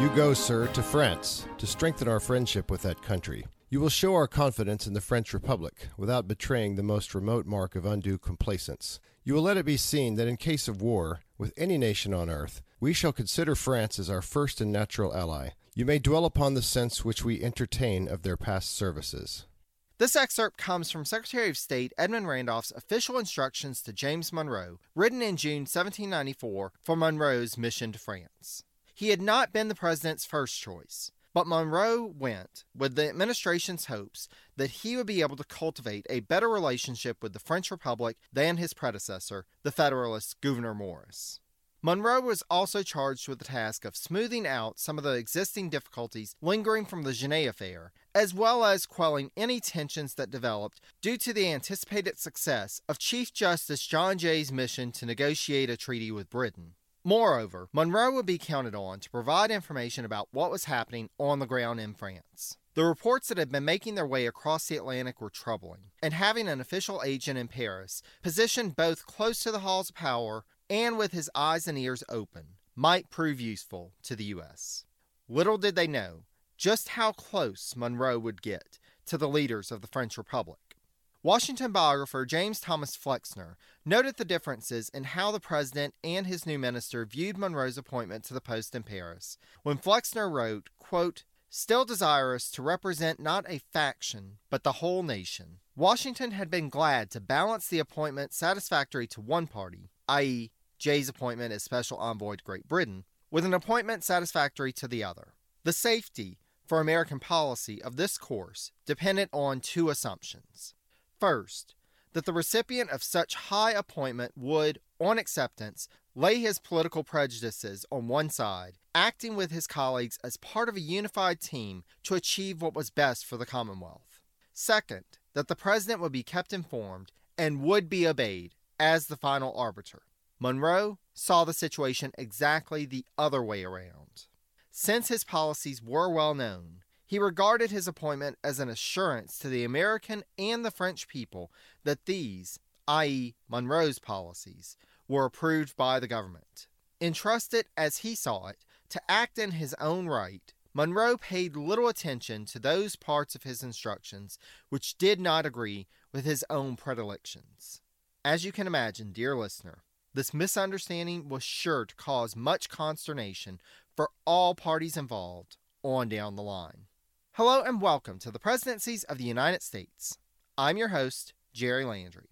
You go, sir, to France to strengthen our friendship with that country. You will show our confidence in the French Republic without betraying the most remote mark of undue complacence. You will let it be seen that in case of war with any nation on earth, we shall consider France as our first and natural ally. You may dwell upon the sense which we entertain of their past services. This excerpt comes from Secretary of State Edmund Randolph's official instructions to James Monroe, written in June 1794 for Monroe's mission to France. He had not been the president's first choice, but Monroe went with the administration's hopes that he would be able to cultivate a better relationship with the French Republic than his predecessor, the Federalist Gouverneur Morris. Monroe was also charged with the task of smoothing out some of the existing difficulties lingering from the Genet affair, as well as quelling any tensions that developed due to the anticipated success of Chief Justice John Jay's mission to negotiate a treaty with Britain. Moreover, Monroe would be counted on to provide information about what was happening on the ground in France. The reports that had been making their way across the Atlantic were troubling, and having an official agent in Paris, positioned both close to the halls of power and with his eyes and ears open, might prove useful to the U.S. Little did they know just how close Monroe would get to the leaders of the French Republic. Washington biographer James Thomas Flexner noted the differences in how the president and his new minister viewed Monroe's appointment to the post in Paris. When Flexner wrote, quote, Still desirous to represent not a faction, but the whole nation, Washington had been glad to balance the appointment satisfactory to one party, i.e., Jay's appointment as special envoy to Great Britain, with an appointment satisfactory to the other. The safety for American policy of this course depended on two assumptions. First, that the recipient of such high appointment would, on acceptance, lay his political prejudices on one side, acting with his colleagues as part of a unified team to achieve what was best for the Commonwealth. Second, that the President would be kept informed and would be obeyed as the final arbiter. Monroe saw the situation exactly the other way around. Since his policies were well known, he regarded his appointment as an assurance to the American and the French people that these, i.e., Monroe's policies, were approved by the government. Entrusted, as he saw it, to act in his own right, Monroe paid little attention to those parts of his instructions which did not agree with his own predilections. As you can imagine, dear listener, this misunderstanding was sure to cause much consternation for all parties involved on down the line. Hello and welcome to the Presidencies of the United States. I'm your host, Jerry Landry.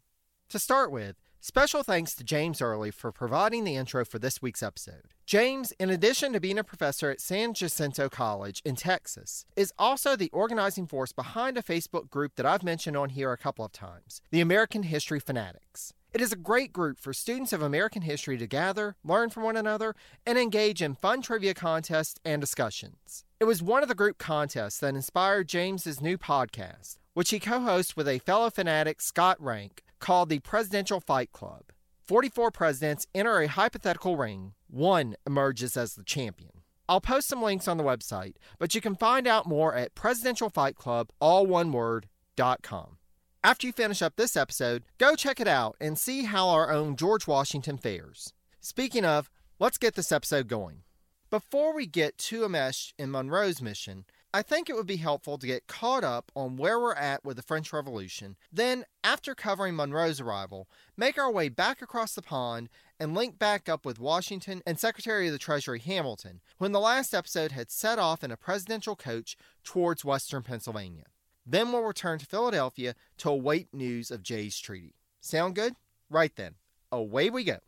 To start with, special thanks to James Early for providing the intro for this week's episode. James, in addition to being a professor at San Jacinto College in Texas, is also the organizing force behind a Facebook group that I've mentioned on here a couple of times the American History Fanatics. It is a great group for students of American history to gather, learn from one another, and engage in fun trivia contests and discussions. It was one of the group contests that inspired James's new podcast, which he co-hosts with a fellow fanatic, Scott Rank, called the Presidential Fight Club. 44 presidents enter a hypothetical ring. One emerges as the champion. I'll post some links on the website, but you can find out more at presidentialfightclub, all one word, dot com. After you finish up this episode, go check it out and see how our own George Washington fares. Speaking of, let's get this episode going. Before we get to enmeshed and Monroe's mission, I think it would be helpful to get caught up on where we're at with the French Revolution. Then, after covering Monroe's arrival, make our way back across the pond and link back up with Washington and Secretary of the Treasury Hamilton when the last episode had set off in a presidential coach towards western Pennsylvania. Then we'll return to Philadelphia to await news of Jay's treaty. Sound good? Right then, away we go.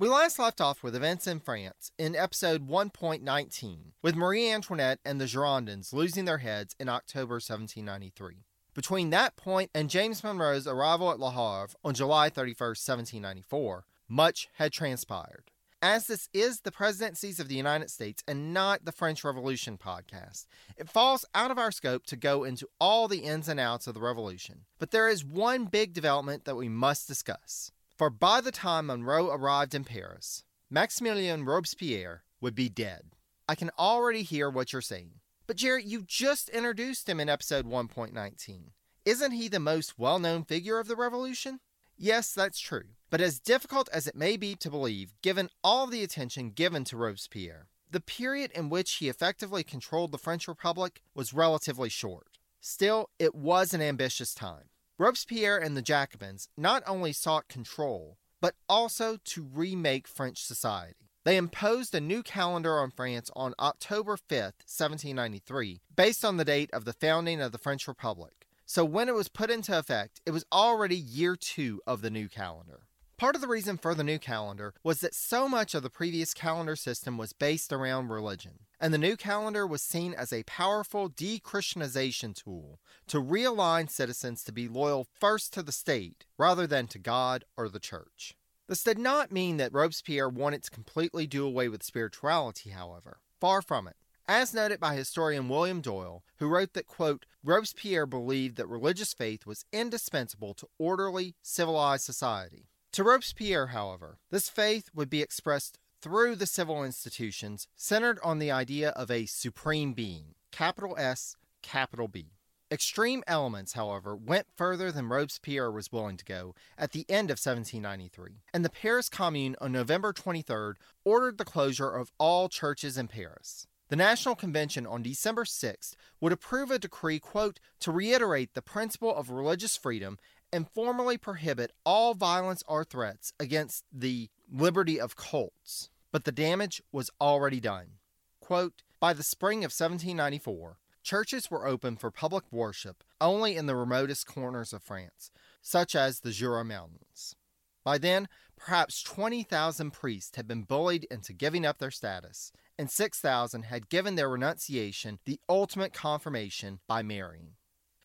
We last left off with events in France in episode 1.19, with Marie Antoinette and the Girondins losing their heads in October 1793. Between that point and James Monroe's arrival at Le Havre on July 31, 1794, much had transpired. As this is the presidencies of the United States and not the French Revolution podcast, it falls out of our scope to go into all the ins and outs of the revolution. But there is one big development that we must discuss. For by the time Monroe arrived in Paris, Maximilien Robespierre would be dead. I can already hear what you're saying. But Jarrett, you just introduced him in episode 1.19. Isn't he the most well known figure of the revolution? Yes, that's true. But as difficult as it may be to believe, given all the attention given to Robespierre, the period in which he effectively controlled the French Republic was relatively short. Still, it was an ambitious time. Robespierre and the Jacobins not only sought control, but also to remake French society. They imposed a new calendar on France on October 5, 1793, based on the date of the founding of the French Republic. So when it was put into effect, it was already year two of the new calendar. Part of the reason for the new calendar was that so much of the previous calendar system was based around religion, and the new calendar was seen as a powerful de Christianization tool to realign citizens to be loyal first to the state rather than to God or the church. This did not mean that Robespierre wanted to completely do away with spirituality, however. Far from it. As noted by historian William Doyle, who wrote that, quote, Robespierre believed that religious faith was indispensable to orderly, civilized society. To Robespierre, however, this faith would be expressed through the civil institutions centered on the idea of a supreme being, capital S, capital B. Extreme elements, however, went further than Robespierre was willing to go at the end of 1793, and the Paris Commune on November 23rd ordered the closure of all churches in Paris. The National Convention on December 6th would approve a decree, quote, to reiterate the principle of religious freedom and formally prohibit all violence or threats against the liberty of cults. But the damage was already done. Quote, by the spring of 1794, churches were open for public worship only in the remotest corners of France, such as the Jura Mountains. By then, perhaps 20,000 priests had been bullied into giving up their status, and 6,000 had given their renunciation the ultimate confirmation by marrying.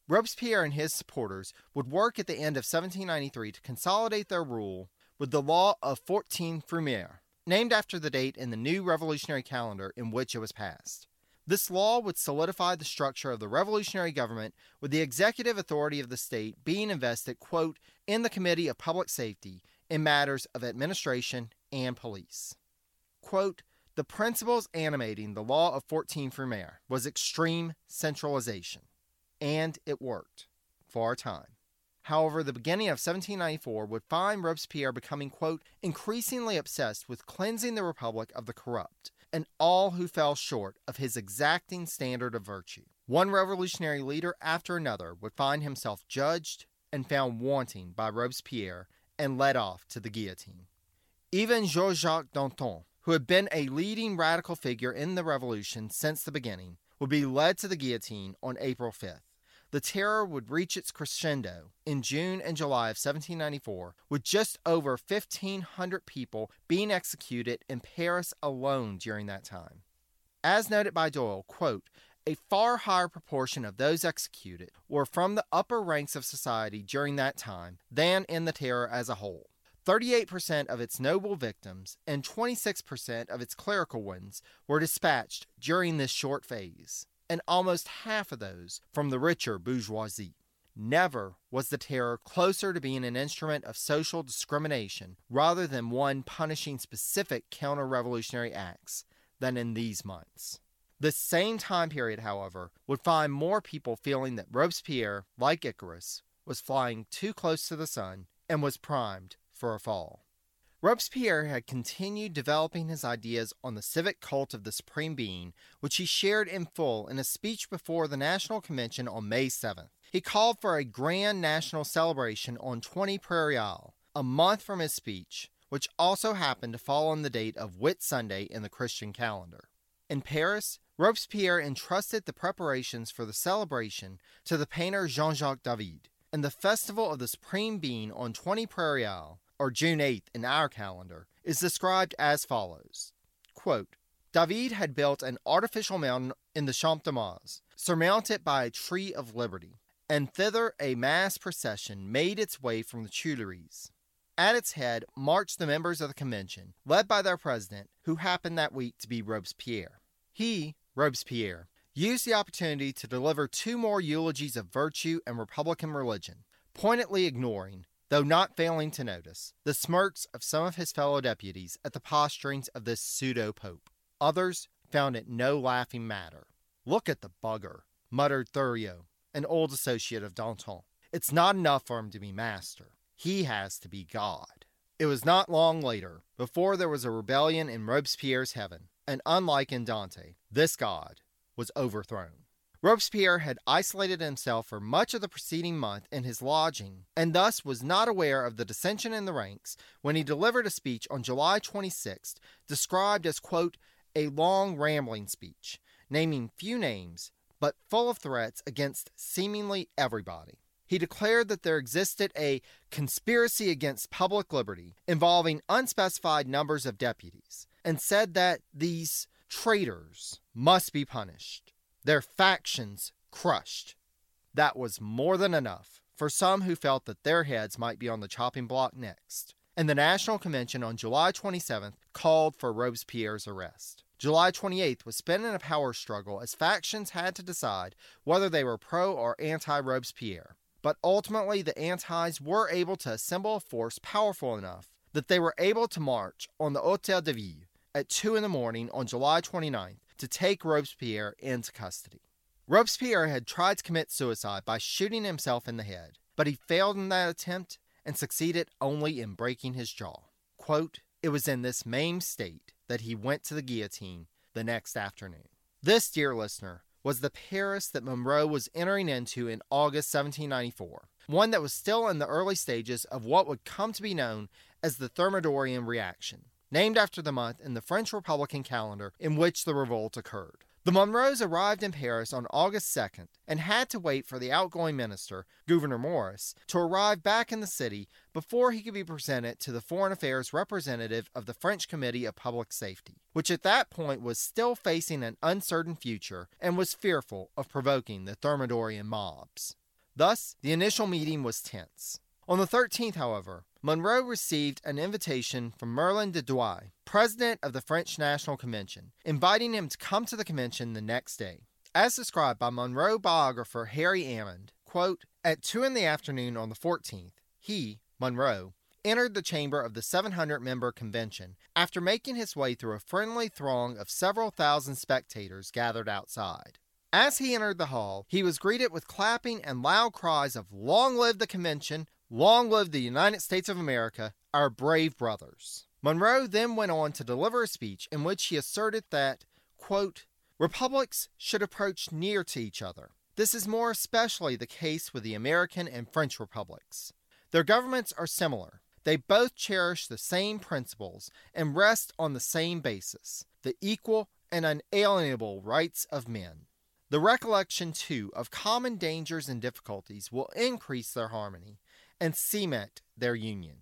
Robespierre and his supporters would work at the end of 1793 to consolidate their rule with the law of 14 Brumaire, named after the date in the new revolutionary calendar in which it was passed. This law would solidify the structure of the revolutionary government with the executive authority of the state being invested, quote, in the Committee of Public Safety in matters of administration and police. Quote, the principles animating the law of 14 Brumaire was extreme centralization, and it worked for a time. However, the beginning of 1794 would find Robespierre becoming, quote, increasingly obsessed with cleansing the Republic of the corrupt and all who fell short of his exacting standard of virtue. One revolutionary leader after another would find himself judged and found wanting by Robespierre and led off to the guillotine. Even Georges Jacques Danton, who had been a leading radical figure in the revolution since the beginning, would be led to the guillotine on April 5th. The terror would reach its crescendo in June and July of 1794, with just over 1,500 people being executed in Paris alone during that time. As noted by Doyle, quote, a far higher proportion of those executed were from the upper ranks of society during that time than in the terror as a whole. 38% of its noble victims and 26% of its clerical ones were dispatched during this short phase, and almost half of those from the richer bourgeoisie. Never was the terror closer to being an instrument of social discrimination rather than one punishing specific counter revolutionary acts than in these months. This same time period, however, would find more people feeling that Robespierre, like Icarus, was flying too close to the sun and was primed for a fall. Robespierre had continued developing his ideas on the civic cult of the Supreme Being, which he shared in full in a speech before the National Convention on May 7th. He called for a grand national celebration on 20 Prairial, a month from his speech, which also happened to fall on the date of Whit Sunday in the Christian calendar. In Paris, Robespierre entrusted the preparations for the celebration to the painter Jean Jacques David, and the Festival of the Supreme Being on 20 Prairial or June 8th in our calendar, is described as follows Quote, David had built an artificial mountain in the Champ de Mars, surmounted by a tree of liberty, and thither a mass procession made its way from the Tuileries. At its head marched the members of the convention, led by their president, who happened that week to be Robespierre. He, Robespierre, used the opportunity to deliver two more eulogies of virtue and Republican religion, pointedly ignoring, though not failing to notice, the smirks of some of his fellow deputies at the posturings of this pseudo pope. Others found it no laughing matter. Look at the bugger, muttered Thuriot, an old associate of Danton. It's not enough for him to be master. He has to be God. It was not long later before there was a rebellion in Robespierre's heaven, and unlike in Dante, this God was overthrown. Robespierre had isolated himself for much of the preceding month in his lodging, and thus was not aware of the dissension in the ranks when he delivered a speech on July 26th, described as, quote, a long rambling speech, naming few names, but full of threats against seemingly everybody. He declared that there existed a conspiracy against public liberty involving unspecified numbers of deputies, and said that these traitors must be punished, their factions crushed. That was more than enough for some who felt that their heads might be on the chopping block next. And the National Convention on July 27th called for Robespierre's arrest. July 28th was spent in a power struggle as factions had to decide whether they were pro or anti Robespierre. But ultimately, the antis were able to assemble a force powerful enough that they were able to march on the Hotel de Ville at 2 in the morning on July 29th to take Robespierre into custody. Robespierre had tried to commit suicide by shooting himself in the head, but he failed in that attempt and succeeded only in breaking his jaw. Quote, it was in this maimed state that he went to the guillotine the next afternoon. This, dear listener, was the Paris that Monroe was entering into in August 1794, one that was still in the early stages of what would come to be known as the Thermidorian reaction named after the month in the French Republican calendar in which the revolt occurred. The Monroes arrived in Paris on August 2nd and had to wait for the outgoing minister, Gouverneur Morris, to arrive back in the city before he could be presented to the Foreign Affairs representative of the French Committee of Public Safety, which at that point was still facing an uncertain future and was fearful of provoking the Thermidorian mobs. Thus, the initial meeting was tense. On the 13th, however, Monroe received an invitation from Merlin de Douai, president of the French National Convention, inviting him to come to the convention the next day. As described by Monroe biographer Harry Ammon, quote, at 2 in the afternoon on the 14th, he, Monroe, entered the chamber of the 700 member convention after making his way through a friendly throng of several thousand spectators gathered outside. As he entered the hall, he was greeted with clapping and loud cries of Long live the convention! Long live the United States of America, our brave brothers. Monroe then went on to deliver a speech in which he asserted that, quote, republics should approach near to each other. This is more especially the case with the American and French republics. Their governments are similar. They both cherish the same principles and rest on the same basis the equal and unalienable rights of men. The recollection, too, of common dangers and difficulties will increase their harmony and cement their union.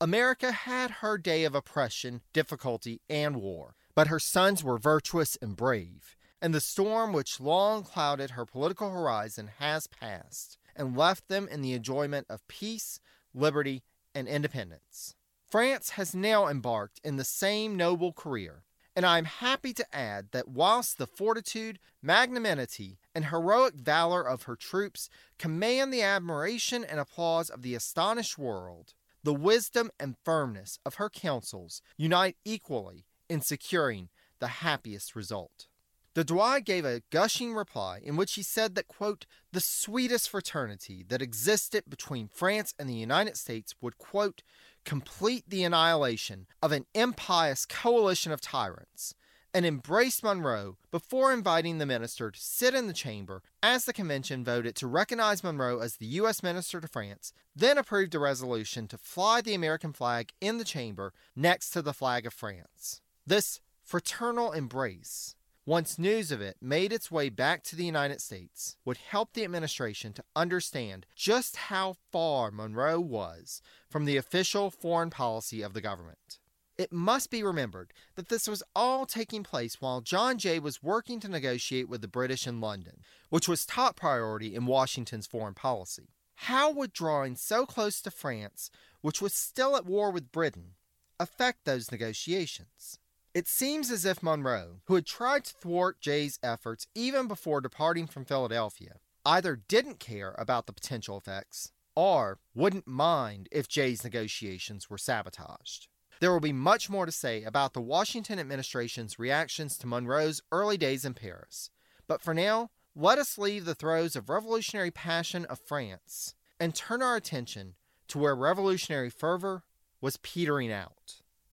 America had her day of oppression, difficulty, and war, but her sons were virtuous and brave, and the storm which long clouded her political horizon has passed and left them in the enjoyment of peace, liberty, and independence. France has now embarked in the same noble career, and I am happy to add that whilst the fortitude, magnanimity, and heroic valor of her troops command the admiration and applause of the astonished world, the wisdom and firmness of her counsels unite equally in securing the happiest result. De Douai gave a gushing reply in which he said that, quote, the sweetest fraternity that existed between France and the United States would, quote, complete the annihilation of an impious coalition of tyrants, and embraced Monroe before inviting the minister to sit in the chamber as the convention voted to recognize Monroe as the U.S. minister to France, then approved a resolution to fly the American flag in the chamber next to the flag of France. This fraternal embrace once news of it made its way back to the United States, would help the administration to understand just how far Monroe was from the official foreign policy of the government. It must be remembered that this was all taking place while John Jay was working to negotiate with the British in London, which was top priority in Washington's foreign policy. How would drawing so close to France which was still at war with Britain, affect those negotiations? It seems as if Monroe, who had tried to thwart Jay's efforts even before departing from Philadelphia, either didn't care about the potential effects or wouldn't mind if Jay's negotiations were sabotaged. There will be much more to say about the Washington administration's reactions to Monroe's early days in Paris. But for now, let us leave the throes of revolutionary passion of France and turn our attention to where revolutionary fervor was petering out.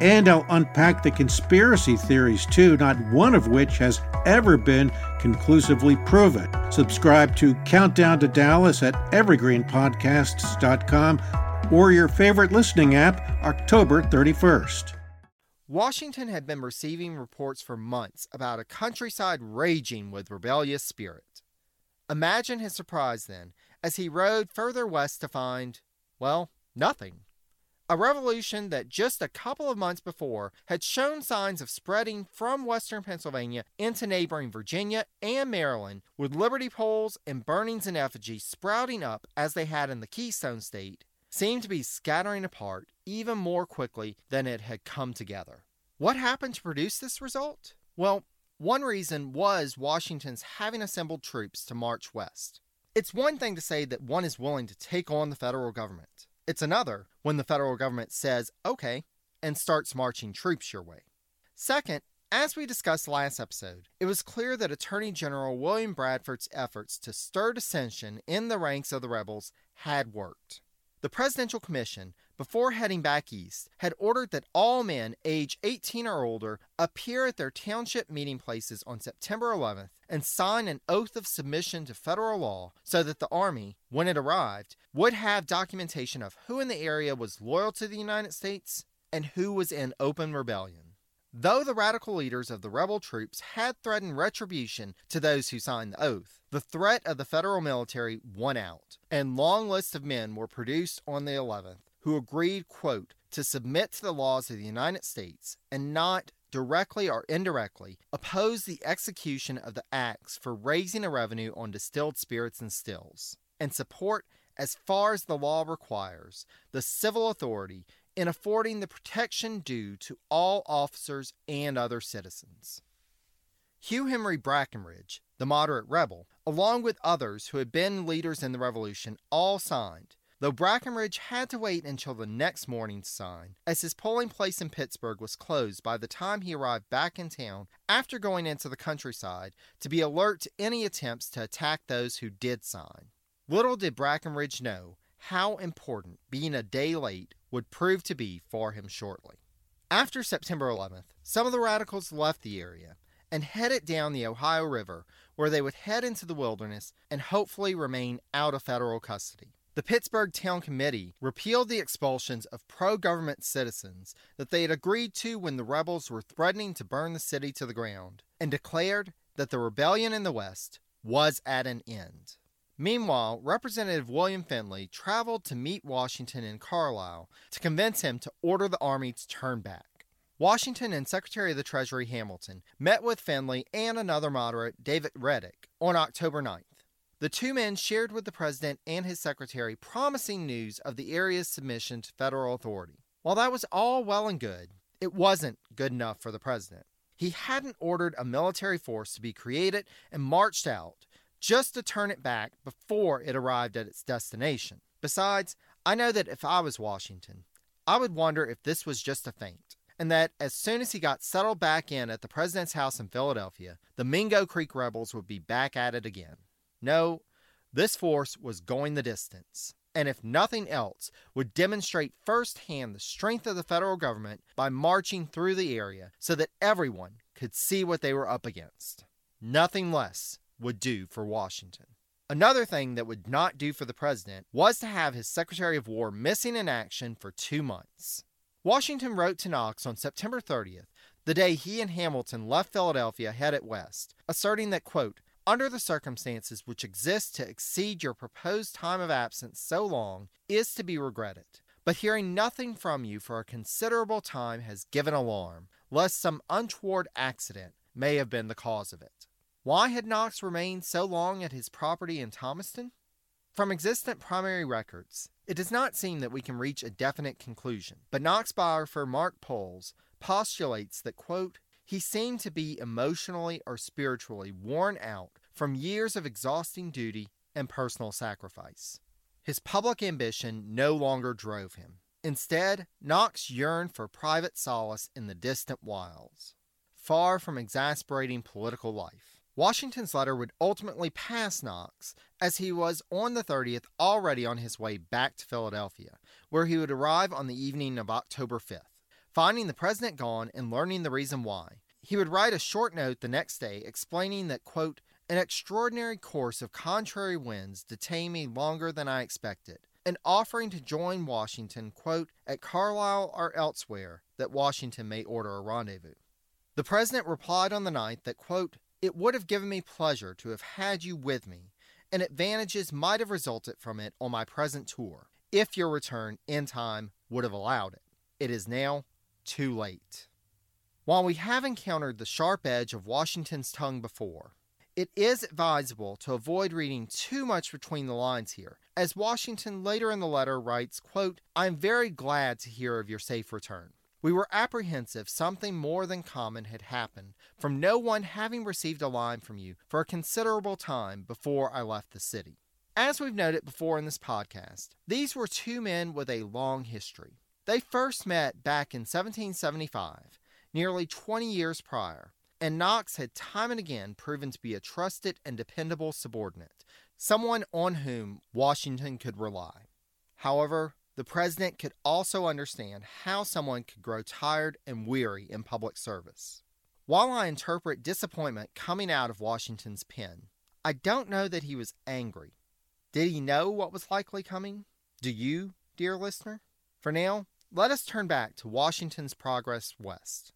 and I'll unpack the conspiracy theories too, not one of which has ever been conclusively proven. Subscribe to Countdown to Dallas at evergreenpodcasts.com or your favorite listening app, October 31st. Washington had been receiving reports for months about a countryside raging with rebellious spirit. Imagine his surprise then as he rode further west to find, well, nothing. A revolution that just a couple of months before had shown signs of spreading from western Pennsylvania into neighboring Virginia and Maryland, with liberty poles and burnings in effigy sprouting up as they had in the Keystone State, seemed to be scattering apart even more quickly than it had come together. What happened to produce this result? Well, one reason was Washington's having assembled troops to march west. It's one thing to say that one is willing to take on the federal government. It's another when the federal government says, okay, and starts marching troops your way. Second, as we discussed last episode, it was clear that Attorney General William Bradford's efforts to stir dissension in the ranks of the rebels had worked. The Presidential Commission before heading back east, had ordered that all men age 18 or older appear at their township meeting places on September 11th and sign an oath of submission to federal law so that the Army, when it arrived, would have documentation of who in the area was loyal to the United States and who was in open rebellion. Though the radical leaders of the rebel troops had threatened retribution to those who signed the oath, the threat of the federal military won out, and long lists of men were produced on the 11th who agreed, quote, to submit to the laws of the United States and not directly or indirectly oppose the execution of the acts for raising a revenue on distilled spirits and stills, and support, as far as the law requires, the civil authority in affording the protection due to all officers and other citizens. Hugh Henry Brackenridge, the moderate rebel, along with others who had been leaders in the revolution, all signed, though Brackenridge had to wait until the next morning to sign, as his polling place in Pittsburgh was closed by the time he arrived back in town after going into the countryside to be alert to any attempts to attack those who did sign. Little did Brackenridge know how important being a day late would prove to be for him shortly. After September 11th, some of the radicals left the area and headed down the Ohio River, where they would head into the wilderness and hopefully remain out of federal custody. The Pittsburgh Town Committee repealed the expulsions of pro government citizens that they had agreed to when the rebels were threatening to burn the city to the ground, and declared that the rebellion in the West was at an end. Meanwhile, Representative William Findley traveled to meet Washington in Carlisle to convince him to order the army to turn back. Washington and Secretary of the Treasury Hamilton met with Findley and another moderate, David Redick, on October 9th. The two men shared with the president and his secretary promising news of the area's submission to federal authority. While that was all well and good, it wasn't good enough for the president. He hadn't ordered a military force to be created and marched out just to turn it back before it arrived at its destination. Besides, I know that if I was Washington, I would wonder if this was just a feint, and that as soon as he got settled back in at the president's house in Philadelphia, the Mingo Creek rebels would be back at it again. No, this force was going the distance. and if nothing else, would demonstrate firsthand the strength of the federal government by marching through the area so that everyone could see what they were up against. Nothing less would do for Washington. Another thing that would not do for the president was to have his Secretary of War missing in action for two months. Washington wrote to Knox on September 30th, the day he and Hamilton left Philadelphia headed west, asserting that, quote, under the circumstances which exist to exceed your proposed time of absence so long is to be regretted. But hearing nothing from you for a considerable time has given alarm, lest some untoward accident may have been the cause of it. Why had Knox remained so long at his property in Thomaston? From existent primary records, it does not seem that we can reach a definite conclusion, but Knox biographer Mark Puls postulates that, quote, he seemed to be emotionally or spiritually worn out from years of exhausting duty and personal sacrifice. His public ambition no longer drove him. Instead, Knox yearned for private solace in the distant wilds, far from exasperating political life. Washington's letter would ultimately pass Knox, as he was on the 30th already on his way back to Philadelphia, where he would arrive on the evening of October 5th. Finding the president gone and learning the reason why, he would write a short note the next day explaining that, quote, an extraordinary course of contrary winds detained me longer than I expected, and offering to join Washington, quote, at Carlisle or elsewhere, that Washington may order a rendezvous. The president replied on the 9th that, quote, it would have given me pleasure to have had you with me, and advantages might have resulted from it on my present tour, if your return in time would have allowed it. It is now too late. While we have encountered the sharp edge of Washington's tongue before, it is advisable to avoid reading too much between the lines here, as Washington later in the letter writes, quote, I am very glad to hear of your safe return. We were apprehensive something more than common had happened from no one having received a line from you for a considerable time before I left the city. As we've noted before in this podcast, these were two men with a long history. They first met back in 1775, nearly 20 years prior, and Knox had time and again proven to be a trusted and dependable subordinate, someone on whom Washington could rely. However, the president could also understand how someone could grow tired and weary in public service. While I interpret disappointment coming out of Washington's pen, I don't know that he was angry. Did he know what was likely coming? Do you, dear listener? For now, let us turn back to Washington's progress west.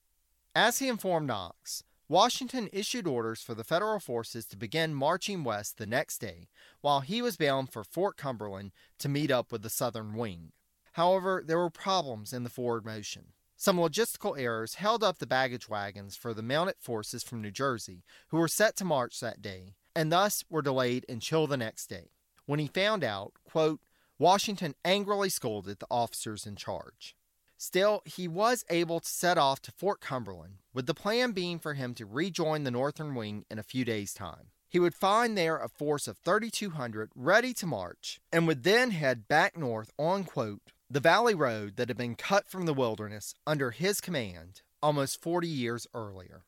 As he informed Knox, Washington issued orders for the federal forces to begin marching west the next day, while he was bound for Fort Cumberland to meet up with the southern wing. However, there were problems in the forward motion. Some logistical errors held up the baggage wagons for the mounted forces from New Jersey, who were set to march that day, and thus were delayed until the next day. When he found out, quote, Washington angrily scolded the officers in charge. Still, he was able to set off to Fort Cumberland, with the plan being for him to rejoin the Northern Wing in a few days' time. He would find there a force of 3,200 ready to march, and would then head back north on, quote, the valley road that had been cut from the wilderness under his command almost 40 years earlier.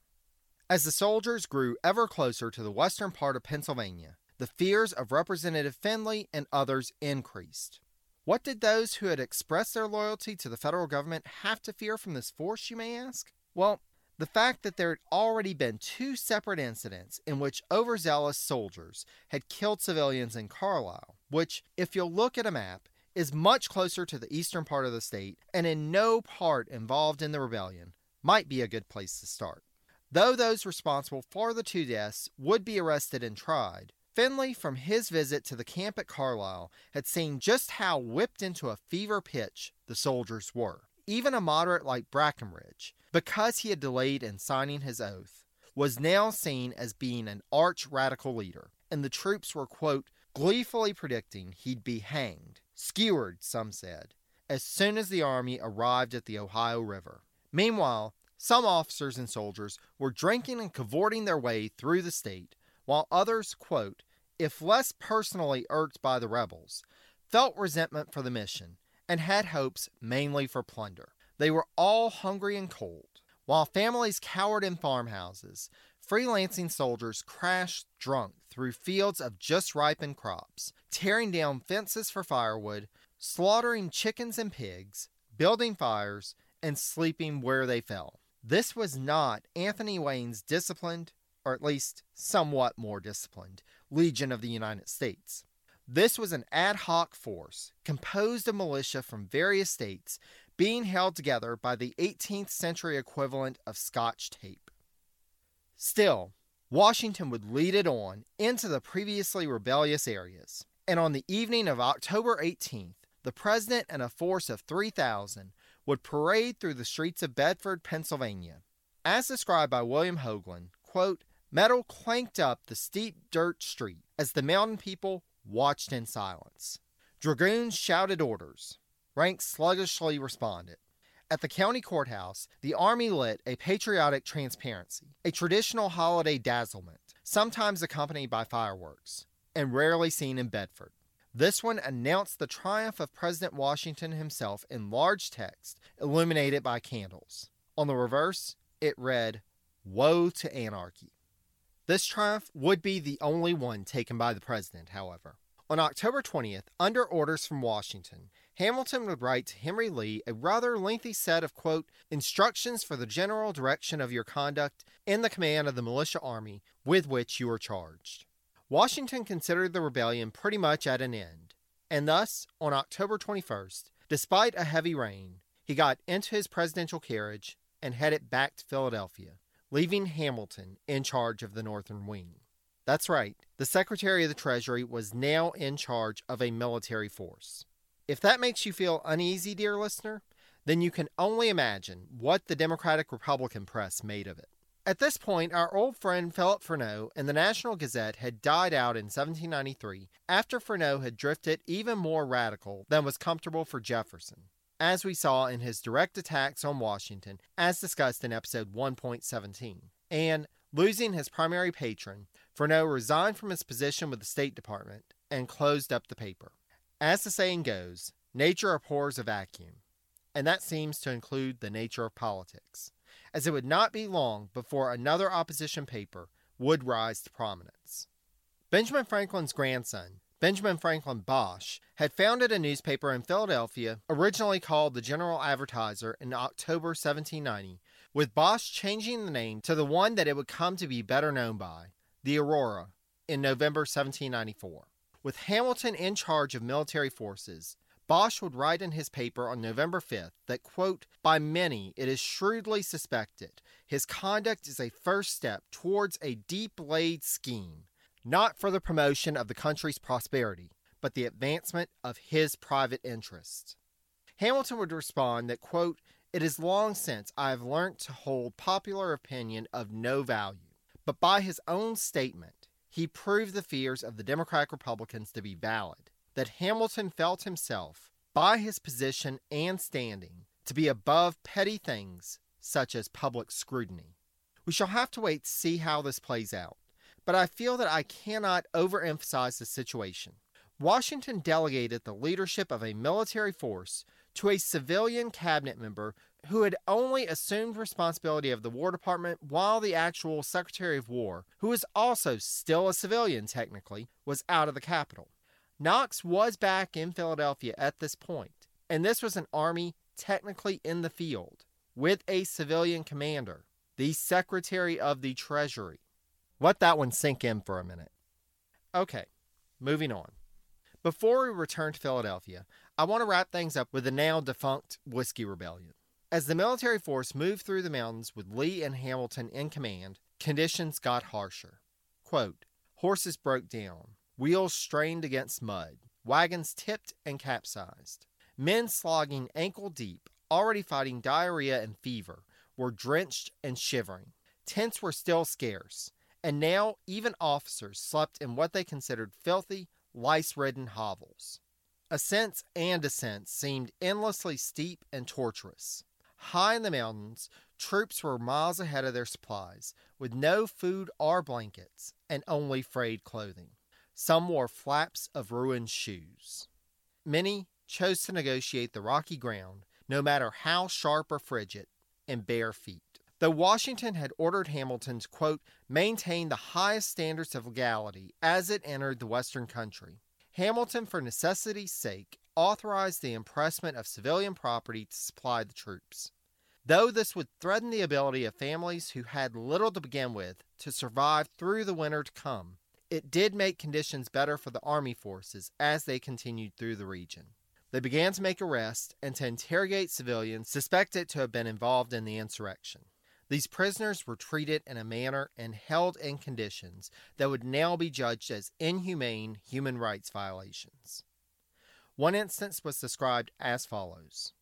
As the soldiers grew ever closer to the western part of Pennsylvania, the fears of Representative Findley and others increased. What did those who had expressed their loyalty to the federal government have to fear from this force, you may ask? Well, the fact that there had already been two separate incidents in which overzealous soldiers had killed civilians in Carlisle, which, if you'll look at a map, is much closer to the eastern part of the state and in no part involved in the rebellion, might be a good place to start. Though those responsible for the two deaths would be arrested and tried, Findley, from his visit to the camp at Carlisle, had seen just how whipped into a fever pitch the soldiers were. Even a moderate like Brackenridge, because he had delayed in signing his oath, was now seen as being an arch radical leader, and the troops were, quote, gleefully predicting he'd be hanged, skewered, some said, as soon as the army arrived at the Ohio River. Meanwhile, some officers and soldiers were drinking and cavorting their way through the state, while others, quote, if less personally irked by the rebels, felt resentment for the mission and had hopes mainly for plunder. They were all hungry and cold. While families cowered in farmhouses, freelancing soldiers crashed drunk through fields of just ripened crops, tearing down fences for firewood, slaughtering chickens and pigs, building fires, and sleeping where they fell. This was not Anthony Wayne's disciplined, or at least somewhat more disciplined, Legion of the United States. This was an ad hoc force composed of militia from various states being held together by the 18th century equivalent of Scotch tape. Still, Washington would lead it on into the previously rebellious areas, and on the evening of October 18th, the president and a force of 3,000 would parade through the streets of Bedford, Pennsylvania. As described by William Hogeland, quote, metal clanked up the steep dirt street as the mountain people watched in silence. Dragoons shouted orders. Ranks sluggishly responded. At the county courthouse, the Army lit a patriotic transparency, a traditional holiday dazzlement, sometimes accompanied by fireworks, and rarely seen in Bedford. This one announced the triumph of President Washington himself in large text, illuminated by candles. On the reverse, it read, Woe to Anarchy. This triumph would be the only one taken by the president, however. On October 20th, under orders from Washington, Hamilton would write to Henry Lee a rather lengthy set of, quote, instructions for the general direction of your conduct in the command of the militia army with which you are charged. Washington considered the rebellion pretty much at an end, and thus, on October 21st, despite a heavy rain, he got into his presidential carriage and headed back to Philadelphia, leaving Hamilton in charge of the northern wing. That's right, the Secretary of the Treasury was now in charge of a military force. If that makes you feel uneasy, dear listener, then you can only imagine what the Democratic Republican press made of it. At this point, our old friend Philip Freneau and the National Gazette had died out in 1793 after Freneau had drifted even more radical than was comfortable for Jefferson, as we saw in his direct attacks on Washington, as discussed in episode 1.17. And, losing his primary patron, Freneau resigned from his position with the State Department and closed up the paper. As the saying goes, nature abhors a vacuum, and that seems to include the nature of politics, as it would not be long before another opposition paper would rise to prominence. Benjamin Franklin's grandson, Benjamin Franklin Bache, had founded a newspaper in Philadelphia, originally called the General Advertiser, in October 1790, with Bache changing the name to the one that it would come to be better known by, the Aurora, in November 1794. With Hamilton in charge of military forces, Bache would write in his paper on November 5th that, quote, by many it is shrewdly suspected his conduct is a first step towards a deep laid scheme, not for the promotion of the country's prosperity, but the advancement of his private interests. Hamilton would respond that, quote, it is long since I have learnt to hold popular opinion of no value, but by his own statement, he proved the fears of the Democratic Republicans to be valid, that Hamilton felt himself, by his position and standing, to be above petty things such as public scrutiny. We shall have to wait to see how this plays out, but I feel that I cannot overemphasize the situation. Washington delegated the leadership of a military force to a civilian cabinet member who had only assumed responsibility of the War Department while the actual Secretary of War, who was also still a civilian technically, was out of the capital. Knox was back in Philadelphia at this point, and this was an army technically in the field with a civilian commander, the Secretary of the Treasury. Let that one sink in for a minute. Okay, moving on. Before we return to Philadelphia, I want to wrap things up with the now defunct Whiskey Rebellion. As the military force moved through the mountains with Lee and Hamilton in command, conditions got harsher. Quote, Horses broke down, wheels strained against mud, wagons tipped and capsized. Men slogging ankle deep, already fighting diarrhea and fever, were drenched and shivering. Tents were still scarce, and now even officers slept in what they considered filthy, lice ridden hovels. Ascents and descents seemed endlessly steep and tortuous. High in the mountains, troops were miles ahead of their supplies, with no food or blankets, and only frayed clothing. Some wore flaps of ruined shoes. Many chose to negotiate the rocky ground, no matter how sharp or frigid, in bare feet. Though Washington had ordered Hamilton to, quote, maintain the highest standards of legality as it entered the Western country, Hamilton, for necessity's sake, authorized the impressment of civilian property to supply the troops. Though this would threaten the ability of families who had little to begin with to survive through the winter to come, it did make conditions better for the army forces as they continued through the region. They began to make arrests and to interrogate civilians suspected to have been involved in the insurrection. These prisoners were treated in a manner and held in conditions that would now be judged as inhumane human rights violations. One instance was described as follows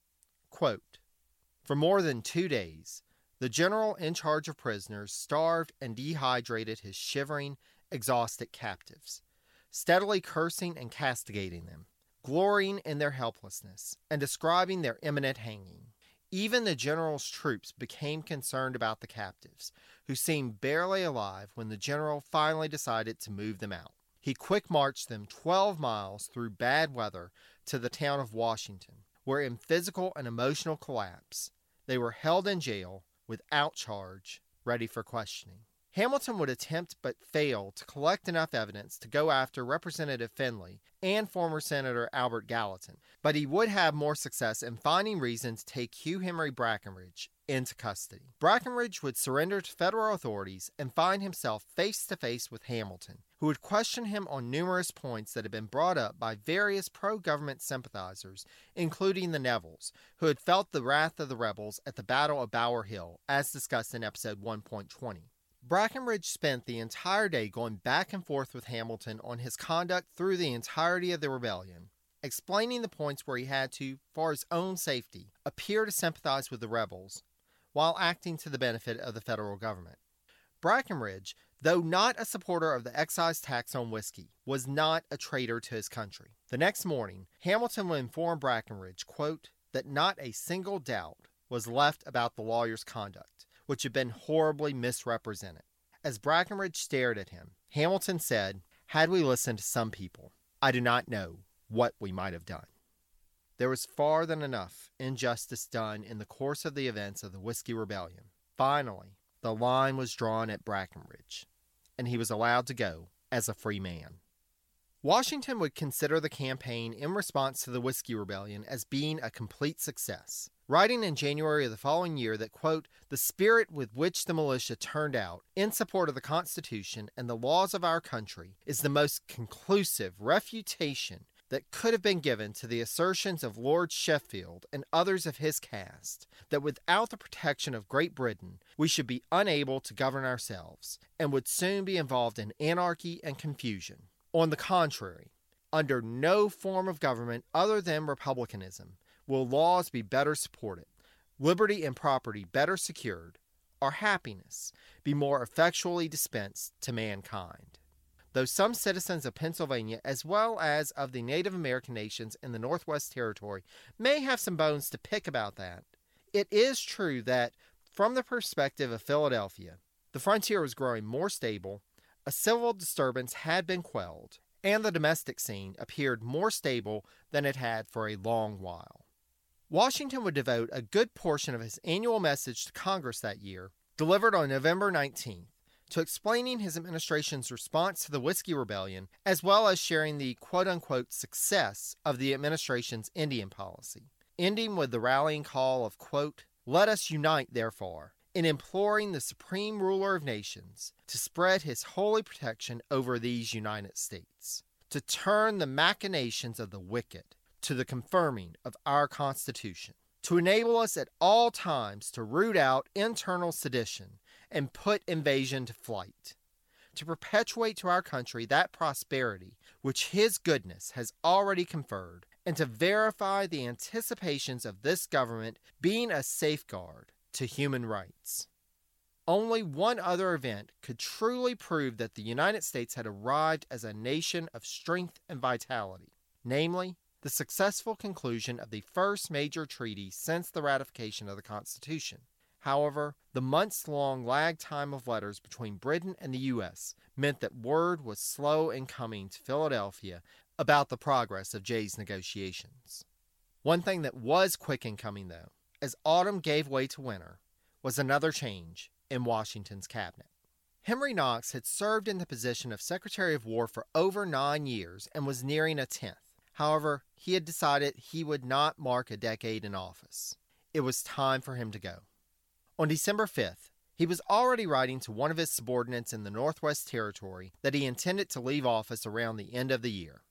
Quote, For more than two days, the general in charge of prisoners starved and dehydrated his shivering, exhausted captives, steadily cursing and castigating them, glorying in their helplessness, and describing their imminent hanging. Even the general's troops became concerned about the captives, who seemed barely alive when the general finally decided to move them out. He quick marched them 12 miles through bad weather to the town of Washington, where in physical and emotional collapse, they were held in jail without charge, ready for questioning. Hamilton would attempt but fail to collect enough evidence to go after Representative Findley and former Senator Albert Gallatin, but he would have more success in finding reason to take Hugh Henry Brackenridge into custody. Brackenridge would surrender to federal authorities and find himself face to face with Hamilton, who would question him on numerous points that had been brought up by various pro government sympathizers, including the Nevilles, who had felt the wrath of the rebels at the Battle of Bower Hill, as discussed in episode 1.20. Brackenridge spent the entire day going back and forth with Hamilton on his conduct through the entirety of the rebellion, explaining the points where he had to, for his own safety, appear to sympathize with the rebels while acting to the benefit of the federal government. Brackenridge, though not a supporter of the excise tax on whiskey, was not a traitor to his country. The next morning, Hamilton would inform Brackenridge, quote, that not a single doubt was left about the lawyer's conduct which had been horribly misrepresented. As Brackenridge stared at him, Hamilton said, Had we listened to some people, I do not know what we might have done. There was far than enough injustice done in the course of the events of the Whiskey Rebellion. Finally, the line was drawn at Brackenridge, and he was allowed to go as a free man. Washington would consider the campaign in response to the Whiskey Rebellion as being a complete success writing in January of the following year that, quote, the spirit with which the militia turned out in support of the Constitution and the laws of our country is the most conclusive refutation that could have been given to the assertions of Lord Sheffield and others of his caste that without the protection of Great Britain we should be unable to govern ourselves and would soon be involved in anarchy and confusion. On the contrary, under no form of government other than republicanism will laws be better supported, liberty and property better secured, our happiness be more effectually dispensed to mankind. Though some citizens of Pennsylvania, as well as of the Native American nations in the Northwest Territory, may have some bones to pick about that, it is true that, from the perspective of Philadelphia, the frontier was growing more stable, a civil disturbance had been quelled, and the domestic scene appeared more stable than it had for a long while. Washington would devote a good portion of his annual message to Congress that year, delivered on November 19th, to explaining his administration's response to the Whiskey Rebellion, as well as sharing the quote unquote success of the administration's Indian policy, ending with the rallying call of, quote, Let us unite, therefore, in imploring the supreme ruler of nations to spread his holy protection over these United States, to turn the machinations of the wicked to the confirming of our Constitution, to enable us at all times to root out internal sedition and put invasion to flight, to perpetuate to our country that prosperity which His goodness has already conferred, and to verify the anticipations of this government being a safeguard to human rights. Only one other event could truly prove that the United States had arrived as a nation of strength and vitality, namely, the successful conclusion of the first major treaty since the ratification of the Constitution. However, the months long lag time of letters between Britain and the U.S. meant that word was slow in coming to Philadelphia about the progress of Jay's negotiations. One thing that was quick in coming, though, as autumn gave way to winter, was another change in Washington's cabinet. Henry Knox had served in the position of Secretary of War for over nine years and was nearing a tenth. However, he had decided he would not mark a decade in office. It was time for him to go. On December 5th, he was already writing to one of his subordinates in the Northwest Territory that he intended to leave office around the end of the year.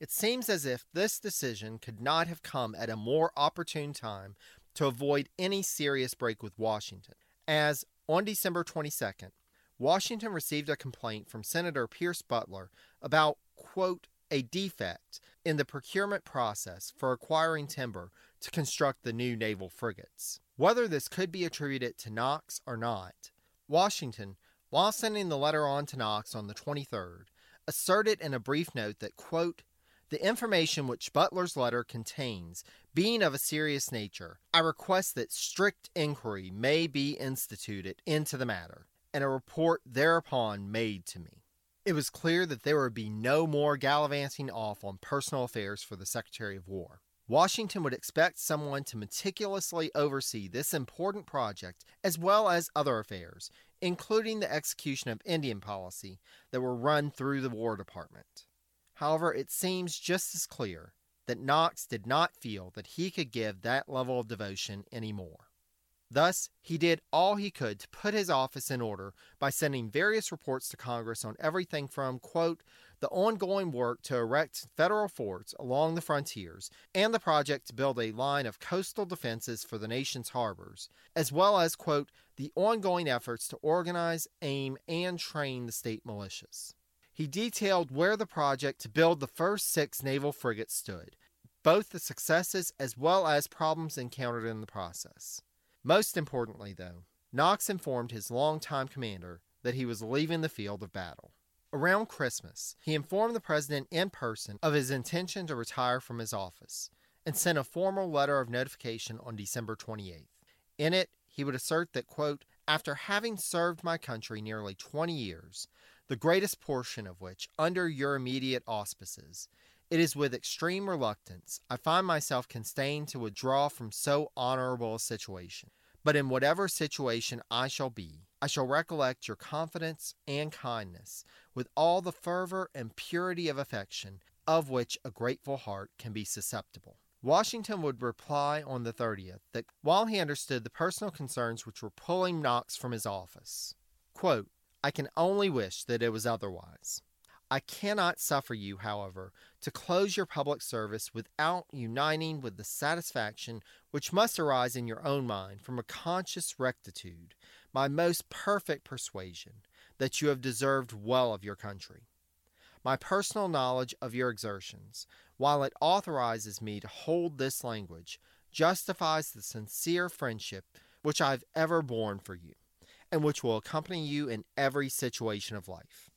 It seems as if this decision could not have come at a more opportune time to avoid any serious break with Washington, as on December 22nd, Washington received a complaint from Senator Pierce Butler about, quote, a defect in the procurement process for acquiring timber to construct the new naval frigates. Whether this could be attributed to Knox or not, Washington, while sending the letter on to Knox on the 23rd, asserted in a brief note that, quote, the information which Butler's letter contains being of a serious nature, I request that strict inquiry may be instituted into the matter, and a report thereupon made to me. It was clear that there would be no more gallivanting off on personal affairs for the Secretary of War. Washington would expect someone to meticulously oversee this important project as well as other affairs, including the execution of Indian policy that were run through the War Department. However, it seems just as clear that Knox did not feel that he could give that level of devotion anymore. Thus, he did all he could to put his office in order by sending various reports to Congress on everything from, quote, the ongoing work to erect federal forts along the frontiers and the project to build a line of coastal defenses for the nation's harbors, as well as, quote, the ongoing efforts to organize, aim, and train the state militias. He detailed where the project to build the first six naval frigates stood, both the successes as well as problems encountered in the process. Most importantly, though, Knox informed his longtime commander that he was leaving the field of battle. Around Christmas, he informed the president in person of his intention to retire from his office and sent a formal letter of notification on December 28th. In it, he would assert that, quote, after having served my country nearly 20 years, the greatest portion of which under your immediate auspices. It is with extreme reluctance I find myself constrained to withdraw from so honorable a situation. But in whatever situation I shall be, I shall recollect your confidence and kindness with all the fervor and purity of affection of which a grateful heart can be susceptible. Washington would reply on the 30th that while he understood the personal concerns which were pulling Knox from his office, quote, I can only wish that it was otherwise. I cannot suffer you, however, to close your public service without uniting with the satisfaction which must arise in your own mind from a conscious rectitude, my most perfect persuasion that you have deserved well of your country. My personal knowledge of your exertions, while it authorizes me to hold this language, justifies the sincere friendship which I have ever borne for you and which will accompany you in every situation of life.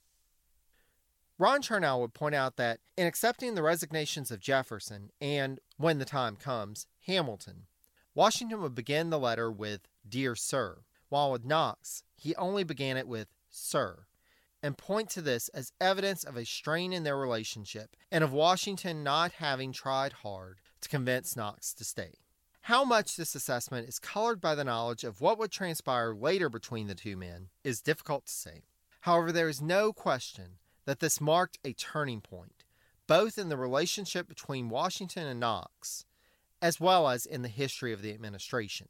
Ron Chernow would point out that in accepting the resignations of Jefferson and, when the time comes, Hamilton, Washington would begin the letter with Dear Sir, while with Knox, he only began it with Sir, and point to this as evidence of a strain in their relationship and of Washington not having tried hard to convince Knox to stay. How much this assessment is colored by the knowledge of what would transpire later between the two men is difficult to say. However, there is no question that this marked a turning point, both in the relationship between Washington and Knox, as well as in the history of the administration.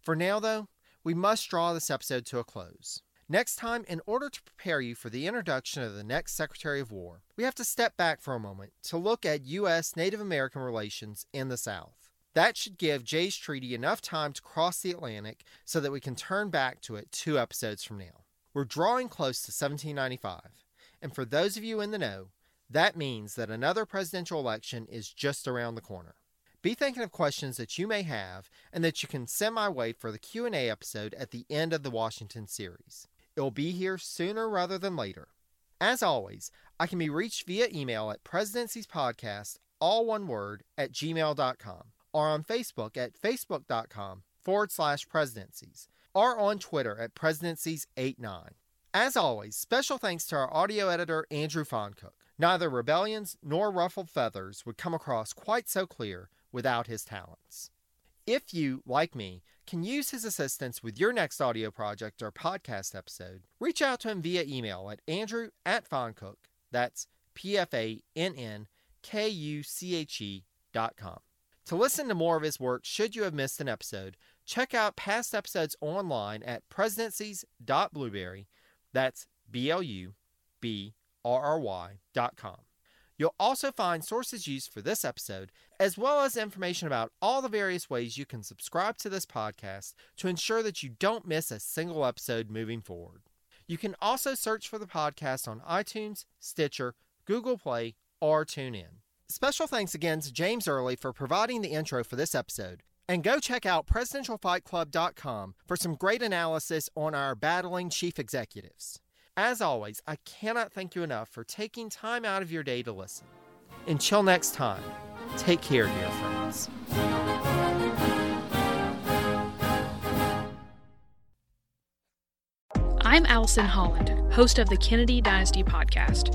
For now, though, we must draw this episode to a close. Next time, in order to prepare you for the introduction of the next Secretary of War, we have to step back for a moment to look at U.S. Native American relations in the South. That should give Jay's Treaty enough time to cross the Atlantic so that we can turn back to it two episodes from now. We're drawing close to 1795, and for those of you in the know, that means that another presidential election is just around the corner. Be thinking of questions that you may have and that you can send my way for the Q&A episode at the end of the Washington series. It will be here sooner rather than later. As always, I can be reached via email at presidenciespodcast, all one word, at gmail.com or on Facebook at facebook.com forward slash presidencies, or on Twitter at presidencies89. As always, special thanks to our audio editor, Andrew Pfannkuche. Neither rebellions nor ruffled feathers would come across quite so clear without his talents. If you, like me, can use his assistance with your next audio project or podcast episode, reach out to him via email at andrew at pfannkuche, that's P-F-A-N-N-K-U-C-H-E dot com. To listen to more of his work, should you have missed an episode, check out past episodes online at presidencies.blubrry, that's B-L-U-B-R-R-Y dot com. You'll also find sources used for this episode, as well as information about all the various ways you can subscribe to this podcast to ensure that you don't miss a single episode moving forward. You can also search for the podcast on iTunes, Stitcher, Google Play, or TuneIn. Special thanks again to James Early for providing the intro for this episode. And go check out presidentialfightclub.com for some great analysis on our battling chief executives. As always, I cannot thank you enough for taking time out of your day to listen. Until next time, take care, dear friends. I'm Allison Holland, host of the Kennedy Dynasty podcast.